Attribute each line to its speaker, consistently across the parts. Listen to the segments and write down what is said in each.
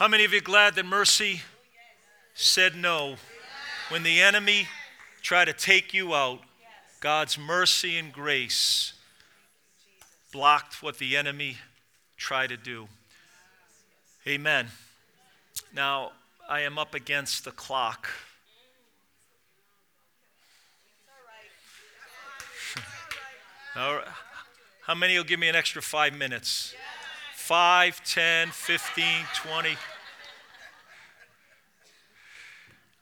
Speaker 1: How many of you glad that mercy said no? When the enemy tried to take you out, God's mercy and grace blocked what the enemy tried to do. Amen. Now, I am up against the clock. All right. How many will give me an extra five minutes? Five, ten, fifteen, twenty.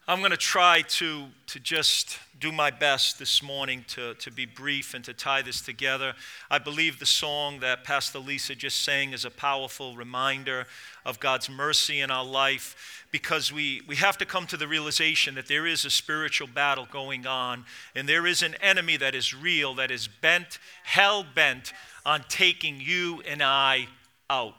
Speaker 1: I'm going to try to, to just do my best this morning to, to be brief and to tie this together. I believe the song that Pastor Lisa just sang is a powerful reminder of God's mercy in our life because we, we have to come to the realization that there is a spiritual battle going on and there is an enemy that is real, that is bent, hell bent on taking you and I out.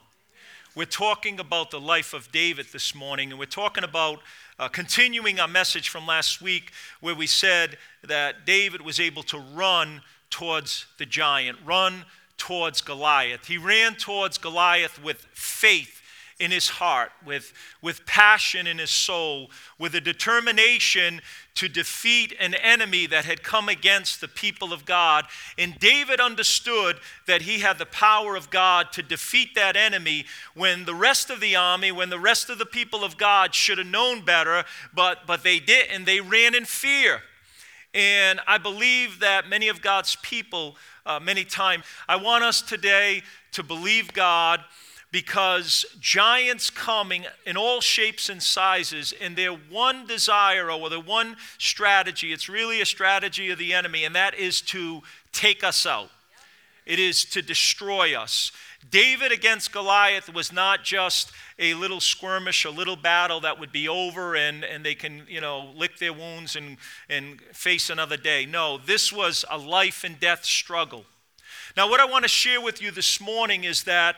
Speaker 1: We're talking about the life of David this morning, and we're talking about uh, continuing our message from last week, where we said that David was able to run towards the giant, run towards Goliath. He ran towards Goliath with faith in his heart, with, with passion in his soul, with a determination to defeat an enemy that had come against the people of God. And David understood that he had the power of God to defeat that enemy when the rest of the army, when the rest of the people of God should have known better, but, but they didn't. They ran in fear. And I believe that many of God's people, uh, many times, I want us today to believe God because giants coming in all shapes and sizes, and their one desire or their one strategy, it's really a strategy of the enemy, and that is to take us out. It is to destroy us. David against Goliath was not just a little skirmish, a little battle that would be over and, and they can, you know, lick their wounds and, and face another day. No, this was a life and death struggle. Now, what I want to share with you this morning is that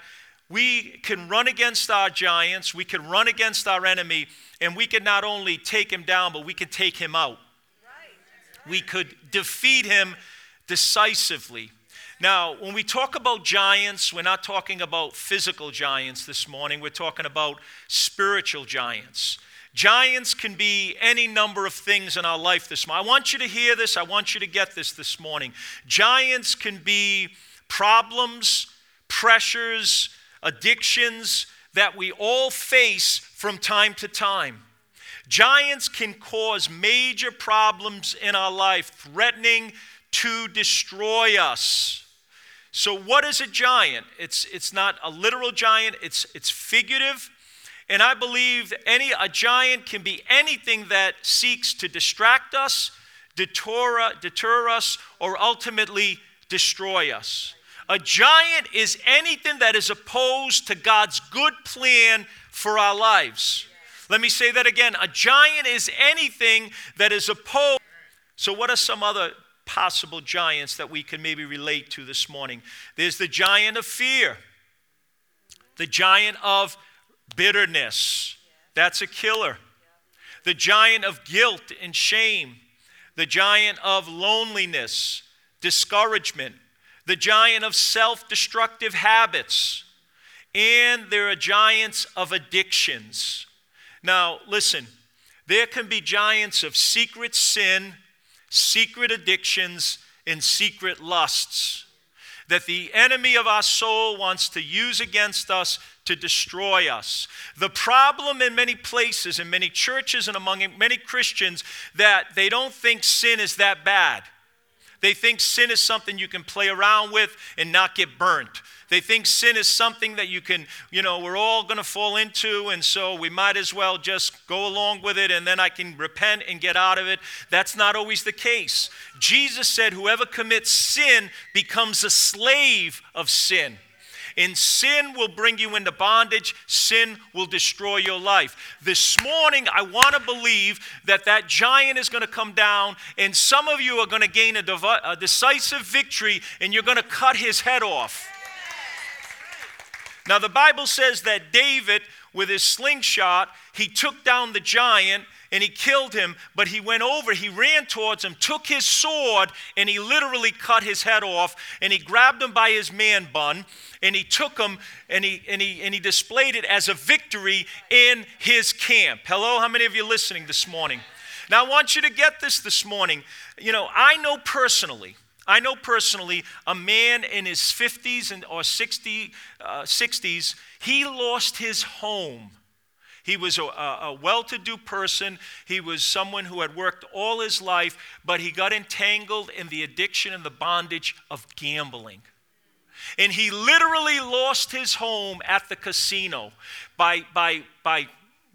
Speaker 1: we can run against our giants, we can run against our enemy, and we can not only take him down, but we can take him out. We could defeat him decisively. Now, when we talk about giants, we're not talking about physical giants this morning, we're talking about spiritual giants. Giants can be any number of things in our life this morning. I want you to hear this, I want you to get this this morning. Giants can be problems, pressures, addictions that we all face from time to time. Giants can cause major problems in our life, threatening to destroy us. So, what is a giant? It's, it's not a literal giant, it's, it's figurative. And I believe any, a giant can be anything that seeks to distract us, deter, deter us, or ultimately destroy us. A giant is anything that is opposed to God's good plan for our lives. Let me say that again. A giant is anything that is opposed. So, what are some other possible giants that we can maybe relate to this morning? There's the giant of fear, the giant of bitterness. That's a killer. The giant of guilt and shame, the giant of loneliness, discouragement, the giant of self destructive habits, and there are giants of addictions. Now, listen, there can be giants of secret sin, secret addictions, and secret lusts that the enemy of our soul wants to use against us to destroy us. The problem in many places, in many churches, and among many Christians, that they don't think sin is that bad. They think sin is something you can play around with and not get burnt. They think sin is something that you can, you know, we're all going to fall into, and so we might as well just go along with it and then I can repent and get out of it. That's not always the case. Jesus said, Whoever commits sin becomes a slave of sin. And sin will bring you into bondage. Sin will destroy your life. This morning, I want to believe that that giant is going to come down, and some of you are going to gain a, a decisive victory, and you're going to cut his head off. Now, the Bible says that David with his slingshot. He took down the giant and he killed him, but he went over, he ran towards him, took his sword, and he literally cut his head off. And he grabbed him by his man bun, and he took him and he, and he, and he displayed it as a victory in his camp. Hello, how many of you listening this morning? Now, I want you to get this this morning. You know, I know personally, I know personally a man in his 50s and, or 60, uh, 60s, he lost his home he was a, a well to do person. He was someone who had worked all his life, but he got entangled in the addiction and the bondage of gambling. And he literally lost his home at the casino by, by, by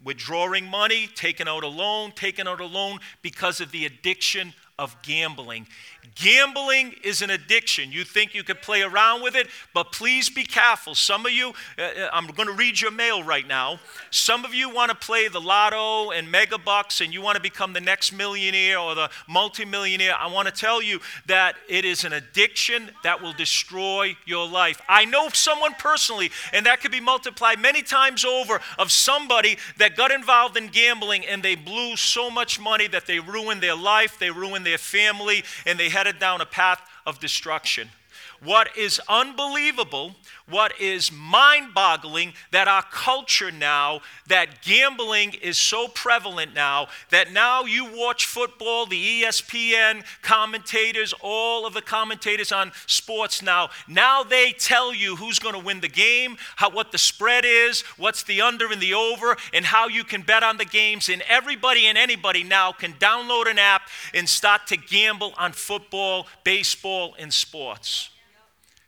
Speaker 1: withdrawing money, taking out a loan, taking out a loan because of the addiction of gambling. Gambling is an addiction. You think you could play around with it, but please be careful. Some of you, uh, uh I'm going to read your mail right now. Some of you want to play the lotto and mega bucks and you want to become the next millionaire or the multimillionaire. I want to tell you that it is an addiction that will destroy your life. I know someone personally, and that could be multiplied many times over, of somebody that got involved in gambling and they blew so much money that they ruined their life, they ruined their family, and they headed down a path of destruction. What is unbelievable, what is mind boggling, that our culture now, that gambling is so prevalent now, that now you watch football, the ESPN commentators, all of the commentators on sports now, now they tell you who's going to win the game, how, what the spread is, what's the under and the over, and how you can bet on the games. And everybody and anybody now can download an app and start to gamble on football, baseball, and sports.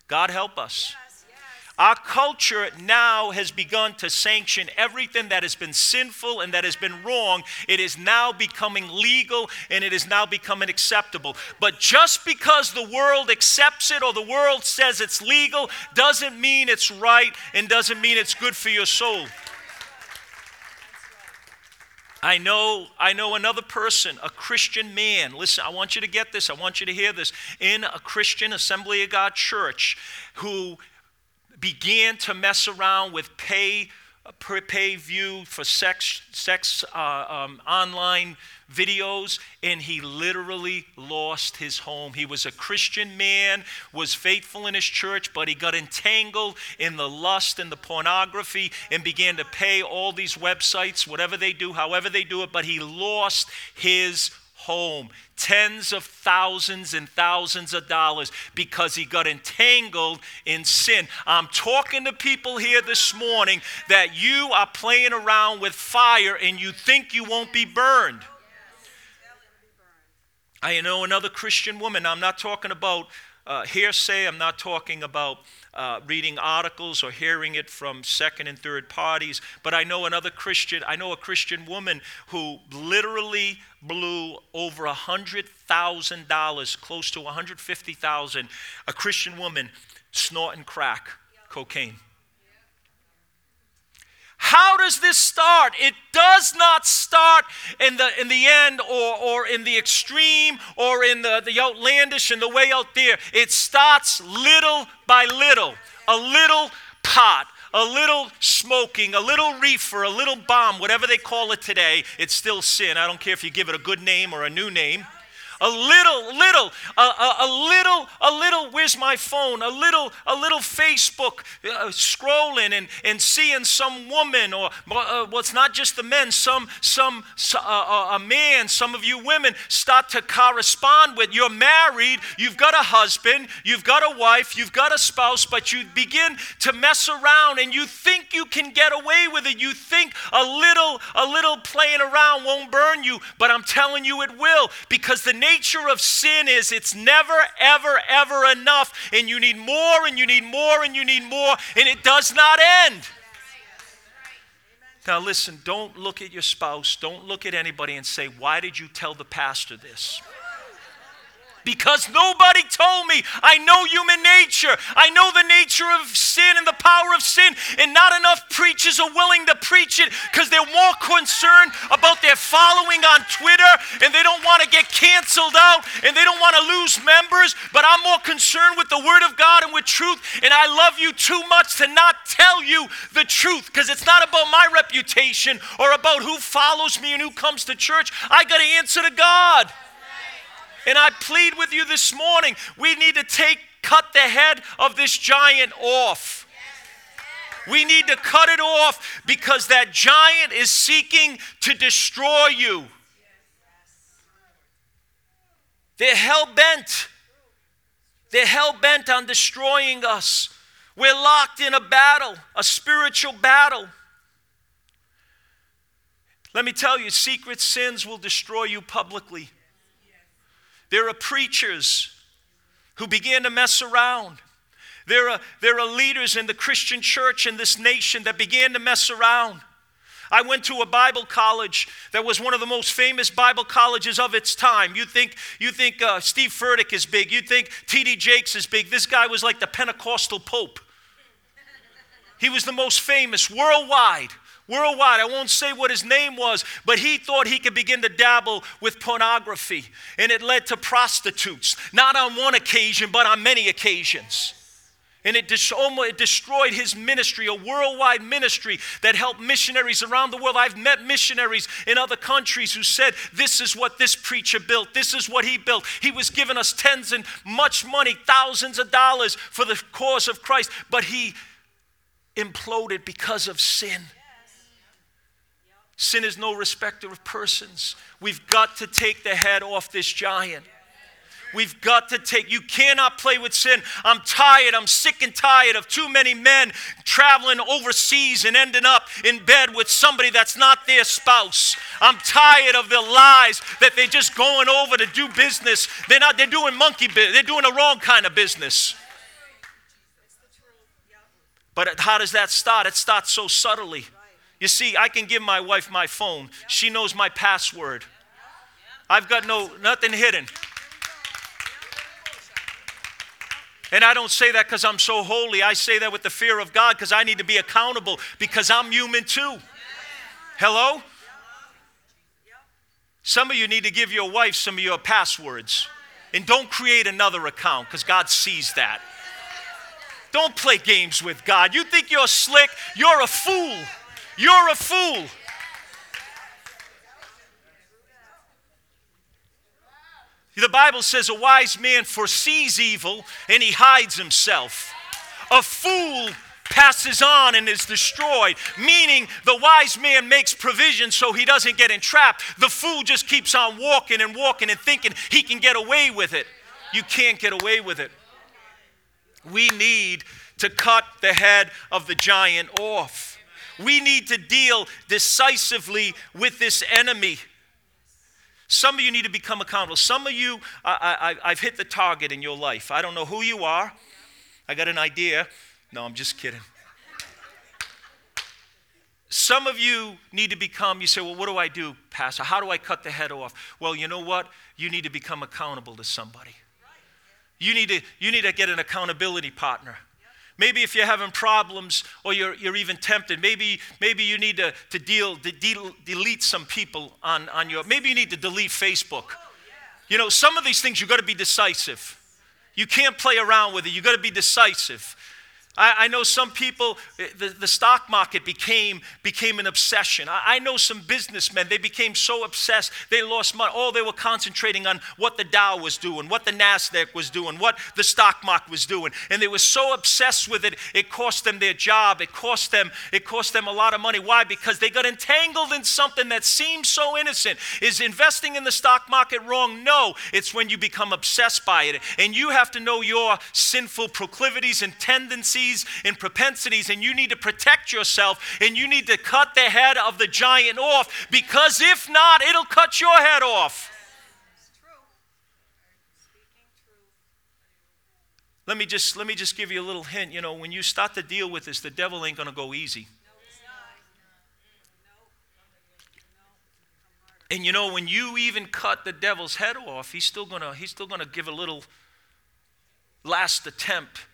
Speaker 1: God help us. Our culture now has begun to sanction everything that has been sinful and that has been wrong. It is now becoming legal and it is now becoming acceptable. But just because the world accepts it or the world says it's legal doesn't mean it's right and doesn't mean it's good for your soul. I know, I know another person, a Christian man. Listen, I want you to get this. I want you to hear this. In a Christian Assembly of God church, who began to mess around with pay pay view for sex, sex uh, um, online videos, and he literally lost his home. He was a Christian man, was faithful in his church, but he got entangled in the lust and the pornography and began to pay all these websites, whatever they do, however they do it, but he lost his home tens of thousands and thousands of dollars because he got entangled in sin. I'm talking to people here this morning that you are playing around with fire and you think you won't be burned. I know another Christian woman. I'm not talking about uh, hearsay, I'm not talking about uh, reading articles or hearing it from second and third parties. But I know another Christian, I know a Christian woman who literally blew over a $100,000, close to 150,000, a Christian woman snorting crack cocaine. How does this start? It does not start in the, in the end or, or in the extreme or in the, the outlandish and the way out there. It starts little by little, a little pot, a little smoking, a little reefer, a little bomb, whatever they call it today. It's still sin. I don't care if you give it a good name or a new name a little, little, a, a, a, little, a little, where's my phone? A little, a little Facebook uh, scrolling and, and seeing some woman or, uh, well, it's not just the men, some, some, uh, uh, a man, some of you women start to correspond with. You're married, you've got a husband, you've got a wife, you've got a spouse, but you begin to mess around and you think you can get away with it. You think a little, a little playing around won't burn you, but I'm telling you it will because the nature of sin is it's never, ever, ever enough. And you need more, and you need more, and you need more, and it does not end. Now, listen, don't look at your spouse, don't look at anybody and say, Why did you tell the pastor this? Because nobody told me. I know human nature. I know the nature of sin and the power of sin, and not enough preachers are willing to preach it because they're more concerned about their following on Twitter and they don't want to get canceled out and they don't want to lose members. But I'm more concerned with the Word of God and with truth, and I love you too much to not tell you the truth because it's not about my reputation or about who follows me and who comes to church. I got to answer to God. And I plead with you this morning, we need to take cut the head of this giant off. We need to cut it off because that giant is seeking to destroy you. They're hell bent. They're hell bent on destroying us. We're locked in a battle, a spiritual battle. Let me tell you, secret sins will destroy you publicly. There are preachers who began to mess around. There are, there are leaders in the Christian church in this nation that began to mess around. I went to a Bible college that was one of the most famous Bible colleges of its time. You think, you think uh, Steve Furtick is big. You think T.D. Jakes is big. This guy was like the Pentecostal Pope. He was the most famous worldwide worldwide. I won't say what his name was, but he thought he could begin to dabble with pornography. And it led to prostitutes, not on one occasion, but on many occasions. And it, destroyed his ministry, a worldwide ministry that helped missionaries around the world. I've met missionaries in other countries who said, This is what this preacher built. This is what he built. He was giving us tens and much money, thousands of dollars for the cause of Christ, but he imploded because of sin. Sin is no respecter of persons. We've got to take the head off this giant. We've got to take, you cannot play with sin. I'm tired, I'm sick and tired of too many men traveling overseas and ending up in bed with somebody that's not their spouse. I'm tired of the lies that they're just going over to do business. They're not, they're doing monkey business, they're doing the wrong kind of business. But how does that start? It starts so subtly. You see, I can give my wife my phone. She knows my password. I've got no nothing hidden. And I don't say that because I'm so holy. I say that with the fear of God because I need to be accountable because I'm human too. Hello? Some of you need to give your wife some of your passwords. And don't create another account because God sees that. Don't play games with God. You think you're slick, you're a fool. You're a fool. The Bible says a wise man foresees evil and he hides himself. A fool passes on and is destroyed, meaning the wise man makes provision so he doesn't get entrapped. The fool just keeps on walking and walking and thinking he can get away with it. You can't get away with it. We need to cut the head of the giant off. We need to deal decisively with this enemy. Some of you need to become accountable. Some of you, I, I've hit the target in your life. I don't know who you are. I got an idea. No, I'm just kidding. Some of you need to become, you say, well, what do I do, Pastor? How do I cut the head off? Well, you know what? You need to become accountable to somebody. You need to, you need to get an accountability partner. Maybe if you're having problems or you're, you're even tempted, maybe, maybe you need to, to deal, to de- delete some people on, on your, maybe you need to delete Facebook. You know, some of these things you've got to be decisive. You can't play around with it. You've got to be decisive. I, I know some people, eh, the, the stock market became, became an obsession. I, I know some businessmen, they became so obsessed, they lost money. Oh, they were concentrating on what the Dow was doing, what the NASDAQ was doing, what the stock market was doing. And they were so obsessed with it, it cost them their job. It cost them, it cost them a lot of money. Why? Because they got entangled in something that seems so innocent. Is investing in the stock market wrong? No. It's when you become obsessed by it. And you have to know your sinful proclivities and tendencies and propensities, and you need to protect yourself and you need to cut the head of the giant off because if not, it'll cut your head off. Let me just let me just give you a little hint. You know, when you start to deal with this, the devil ain't gonna go easy. And you know, when you even cut the devil's head off, he's still gonna, he's still gonna give a little last attempt.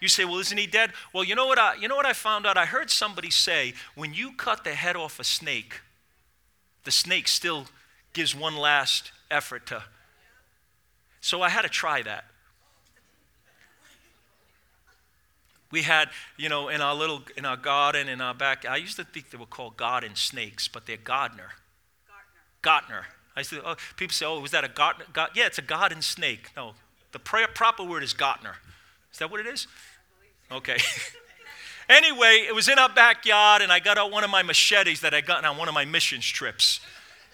Speaker 1: You say, well, isn't he dead? Well, you know what I, you know what I found out? I heard somebody say, when you cut the head off a snake, the snake still gives one last effort to. So I had to try that. We had, you know, in our little, in our garden, in our back, I used to think they were called garden snakes, but they're Gardner. Gartner. I used to, oh, people say, oh, was that a Gartner? God? Yeah, it's a garden snake. No, the proper word is Gartner. Is that what it is? Okay. anyway, it was in our backyard, and I got out one of my machetes that I got on one of my missions trips.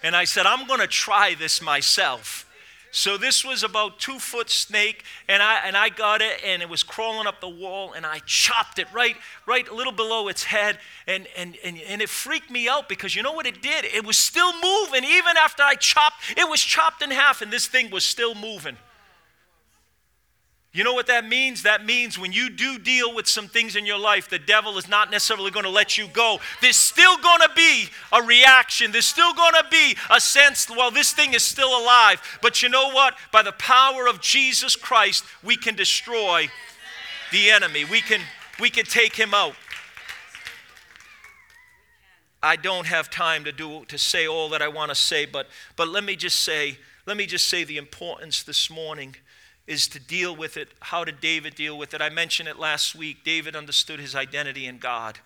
Speaker 1: And I said, I'm going to try this myself. So this was about two foot snake, and I and I got it, and it was crawling up the wall, and I chopped it right, right a little below its head, and and and, and it freaked me out because you know what it did? It was still moving even after I chopped. It was chopped in half, and this thing was still moving. You know what that means? That means when you do deal with some things in your life, the devil is not necessarily going to let you go. There's still going to be a reaction. There's still going to be a sense, well, this thing is still alive. But you know what? By the power of Jesus Christ, we can destroy the enemy. We can, we can take him out. I don't have time to do to say all that I want to say, but but let me just say, let me just say the importance this morning is to deal with it. How did David deal with it? I mentioned it last week. David understood his identity in God,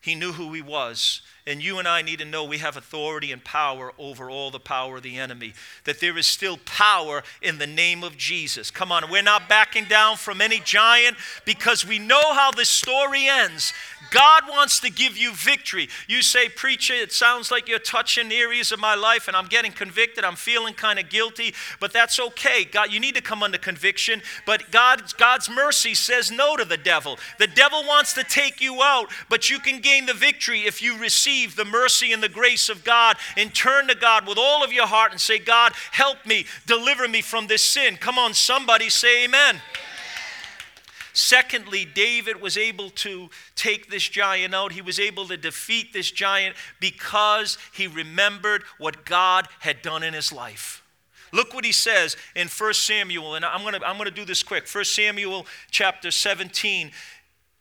Speaker 1: he knew who he was. And you and I need to know we have authority and power over all the power of the enemy. That there is still power in the name of Jesus. Come on, we're not backing down from any giant because we know how this story ends. God wants to give you victory. You say, Preacher, it sounds like you're touching areas of my life and I'm getting convicted. I'm feeling kind of guilty, but that's okay. God, you need to come under conviction, but God, God's mercy says no to the devil. The devil wants to take you out, but you can gain the victory if you receive the mercy and the grace of God and turn to God with all of your heart and say, God, help me, deliver me from this sin. Come on, somebody say amen. Secondly, David was able to take this giant out. He was able to defeat this giant because he remembered what God had done in his life. Look what he says in 1 Samuel, and I'm going to I'm going to do this quick. 1 Samuel chapter 17.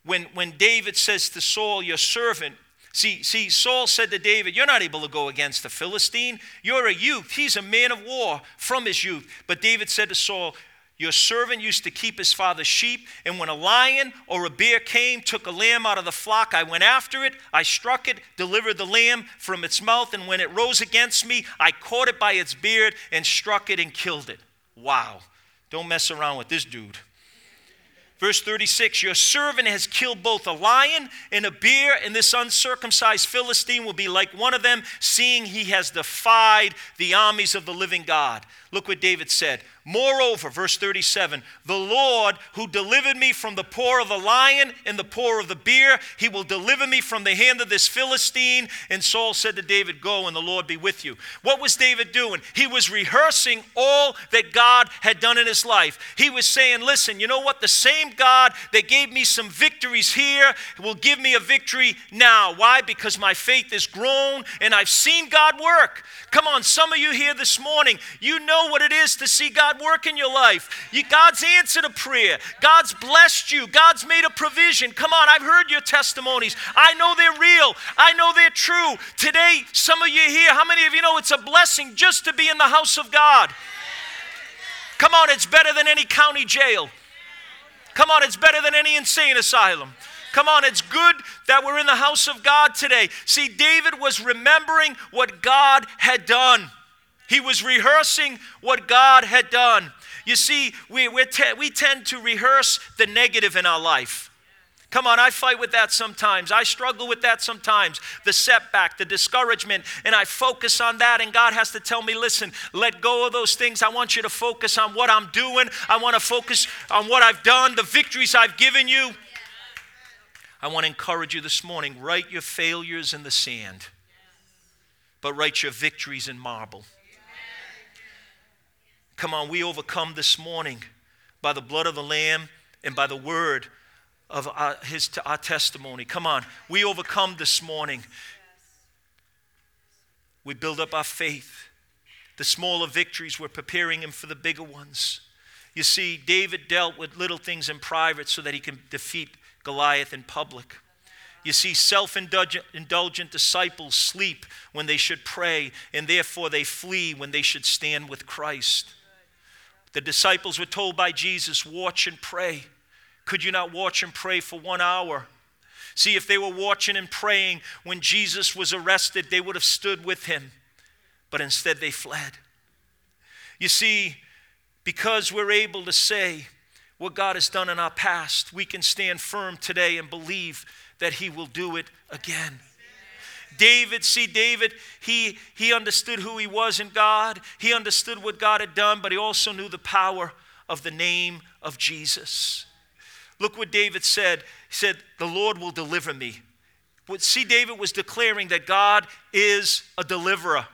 Speaker 1: When, when David says to Saul, your servant, See, see, Saul said to David, You're not able to go against the Philistine. You're a youth. He's a man of war from his youth. But David said to Saul, your servant used to keep his father's sheep, and when a lion or a bear came, took a lamb out of the flock, I went after it, I struck it, delivered the lamb from its mouth, and when it rose against me, I caught it by its beard and struck it and killed it. Wow. Don't mess around with this dude. Verse 36 Your servant has killed both a lion and a bear, and this uncircumcised Philistine will be like one of them, seeing he has defied the armies of the living God. Look what David said Moreover, verse 37 the Lord who delivered me from the paw of the lion and the paw of the bear, he will deliver me from the hand of this Philistine. And Saul said to David, Go and the Lord be with you. What was David doing? He was rehearsing all that God had done in his life. He was saying, Listen, you know what? The same God that gave me some victories here will give me a victory now. Why? Because my faith is grown and I've seen God work. Come on, some of you here this morning, you know what it is to see God work in your life. You, God's answered a prayer, God's blessed you, God's made a provision. Come on, I've heard your testimonies. I know they're real, I know they're true. Today, some of you here, how many of you know it's a blessing just to be in the house of God? Come on, it's better than any county jail. Come on, it's better than any insane asylum. Come on, it's good that we're in the house of God today. See, David was remembering what God had done. He was rehearsing what God had done. You see, we, te- we tend to rehearse the negative in our life. Come on, I fight with that sometimes. I struggle with that sometimes. The setback, the discouragement, and I focus on that. And God has to tell me, listen, let go of those things. I want you to focus on what I'm doing. I want to focus on what I've done, the victories I've given you. I want to encourage you this morning write your failures in the sand, but write your victories in marble. Come on, we overcome this morning by the blood of the Lamb and by the word of our, his, our testimony. Come on, we overcome this morning we build up our faith. The smaller victories, we're preparing him for the bigger ones. You see, David dealt with little things in private so that he can defeat Goliath in public. You see, self indulgent disciples sleep when they should pray, and therefore they flee when they should stand with Christ. The disciples were told by Jesus, Watch and pray. Could you not watch and pray for one hour? See, if they were watching and praying when Jesus was arrested, they would have stood with him, but instead they fled. You see, because we're able to say what God has done in our past, we can stand firm today and believe that He will do it again. David, see, David, he, he understood who he was in God. He understood what God had done, but he also knew the power of the name of Jesus. Look what David said. He said, The Lord will deliver me. See, David was declaring that God is a deliverer.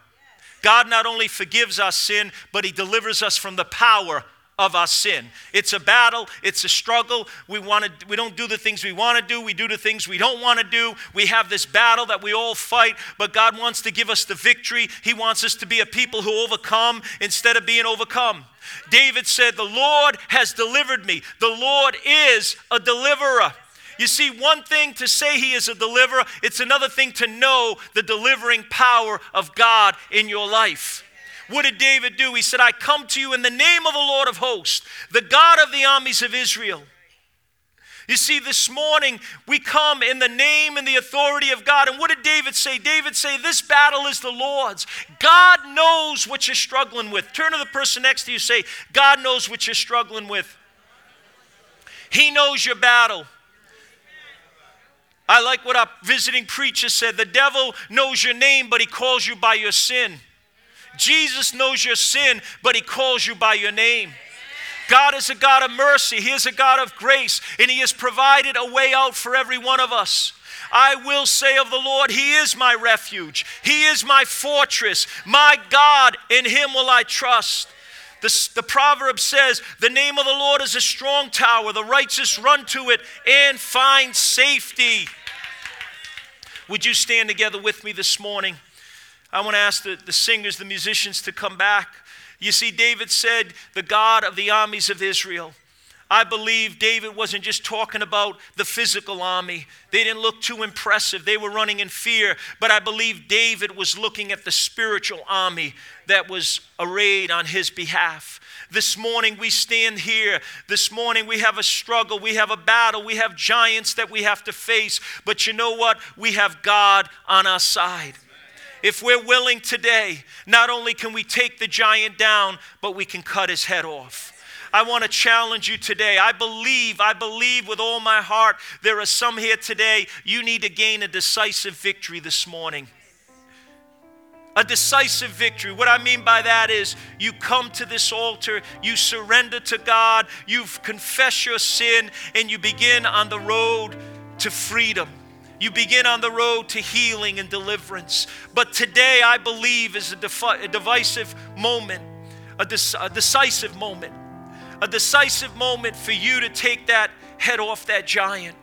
Speaker 1: God not only forgives our sin, but he delivers us from the power of our sin. It's a battle, it's a struggle. We want to we don't do the things we want to do, we do the things we don't want to do. We have this battle that we all fight, but God wants to give us the victory. He wants us to be a people who overcome instead of being overcome. David said, "The Lord has delivered me. The Lord is a deliverer." You see, one thing to say he is a deliverer, it's another thing to know the delivering power of God in your life. What did David do? He said, I come to you in the name of the Lord of hosts, the God of the armies of Israel. You see, this morning we come in the name and the authority of God. And what did David say? David say, This battle is the Lord's. God knows what you're struggling with. Turn to the person next to you, say, God knows what you're struggling with. He knows your battle. I like what our visiting preacher said. The devil knows your name, but he calls you by your sin. Jesus knows your sin, but He calls you by your name. God is a God of mercy, He is a God of grace, and He has provided a way out for every one of us. I will say of the Lord, He is my refuge, He is my fortress, my God, in Him will I trust. The, the proverb says, The name of the Lord is a strong tower, the righteous run to it and find safety. Would you stand together with me this morning? I want to ask the, the singers, the musicians to come back. You see, David said, the God of the armies of Israel. I believe David wasn't just talking about the physical army. They didn't look too impressive. They were running in fear. But I believe David was looking at the spiritual army that was arrayed on his behalf. This morning we stand here. This morning we have a struggle. We have a battle. We have giants that we have to face. But you know what? We have God on our side. If we're willing today, not only can we take the giant down, but we can cut his head off. I want to challenge you today. I believe, I believe with all my heart, there are some here today, you need to gain a decisive victory this morning. A decisive victory. What I mean by that is you come to this altar, you surrender to God, you confess your sin, and you begin on the road to freedom. You begin on the road to healing and deliverance. But today, I believe, is a, defi- a divisive moment, a, a decisive moment, a decisive moment for you to take that head off that giant.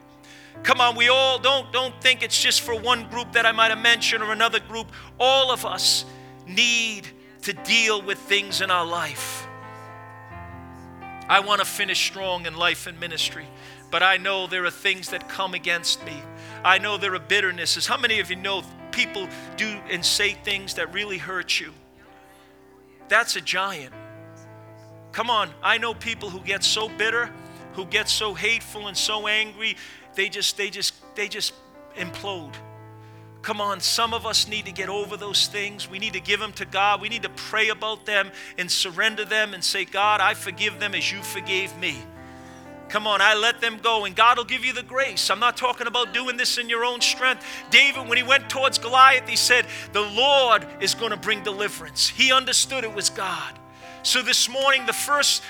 Speaker 1: Come on, we all don't, don't think it's just for one group that I might have mentioned or another group. All of us need to deal with things in our life. I want to finish strong in life and ministry, but I know there are things that come against me. I know there are bitternesses. How many of you know people do and say things that really hurt you? That's a giant. Come on, I know people who get so bitter, who get so hateful and so angry, they just they just they just implode. Come on, some of us need to get over those things. We need to give them to God. We need to pray about them and surrender them and say, God, I forgive them as you forgave me. Come on, I let them go, and God will give you the grace. I'm not talking about doing this in your own strength. David, when he went towards Goliath, he said, The Lord is going to bring deliverance. He understood it was God. So this morning, the first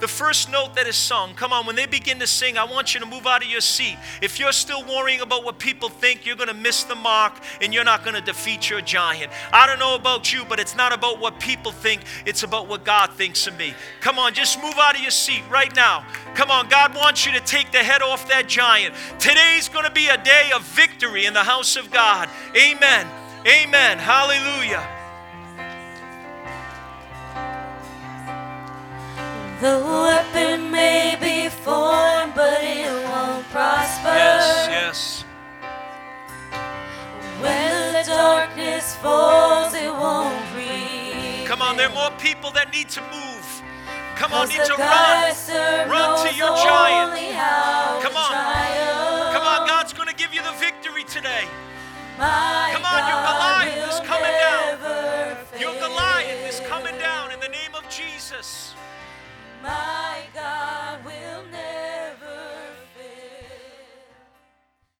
Speaker 1: the first note that is sung, come on, when they begin to sing, I want you to move out of your seat. If you're still worrying about what people think, you're going to miss the mark and you're not going to defeat your giant. I don't know about you, but it's not about what people think, it's about what God thinks of me. Come on, just move out of your seat right now. Come on, God wants you to take the head off that giant. Today's going to be a day of victory in the house of God. Amen. Amen. Hallelujah.
Speaker 2: The weapon may be formed, but it won't prosper.
Speaker 1: Yes, yes.
Speaker 2: When the darkness falls, it won't breathe.
Speaker 1: Come on, there are more people that need to move. Come on, need to run. Run to your giant. Come on. Come on, God's going to give you the victory today.
Speaker 2: My
Speaker 1: Come on, your Goliath is coming down. Your. Goliath is coming down in the name of Jesus.
Speaker 2: My God will never.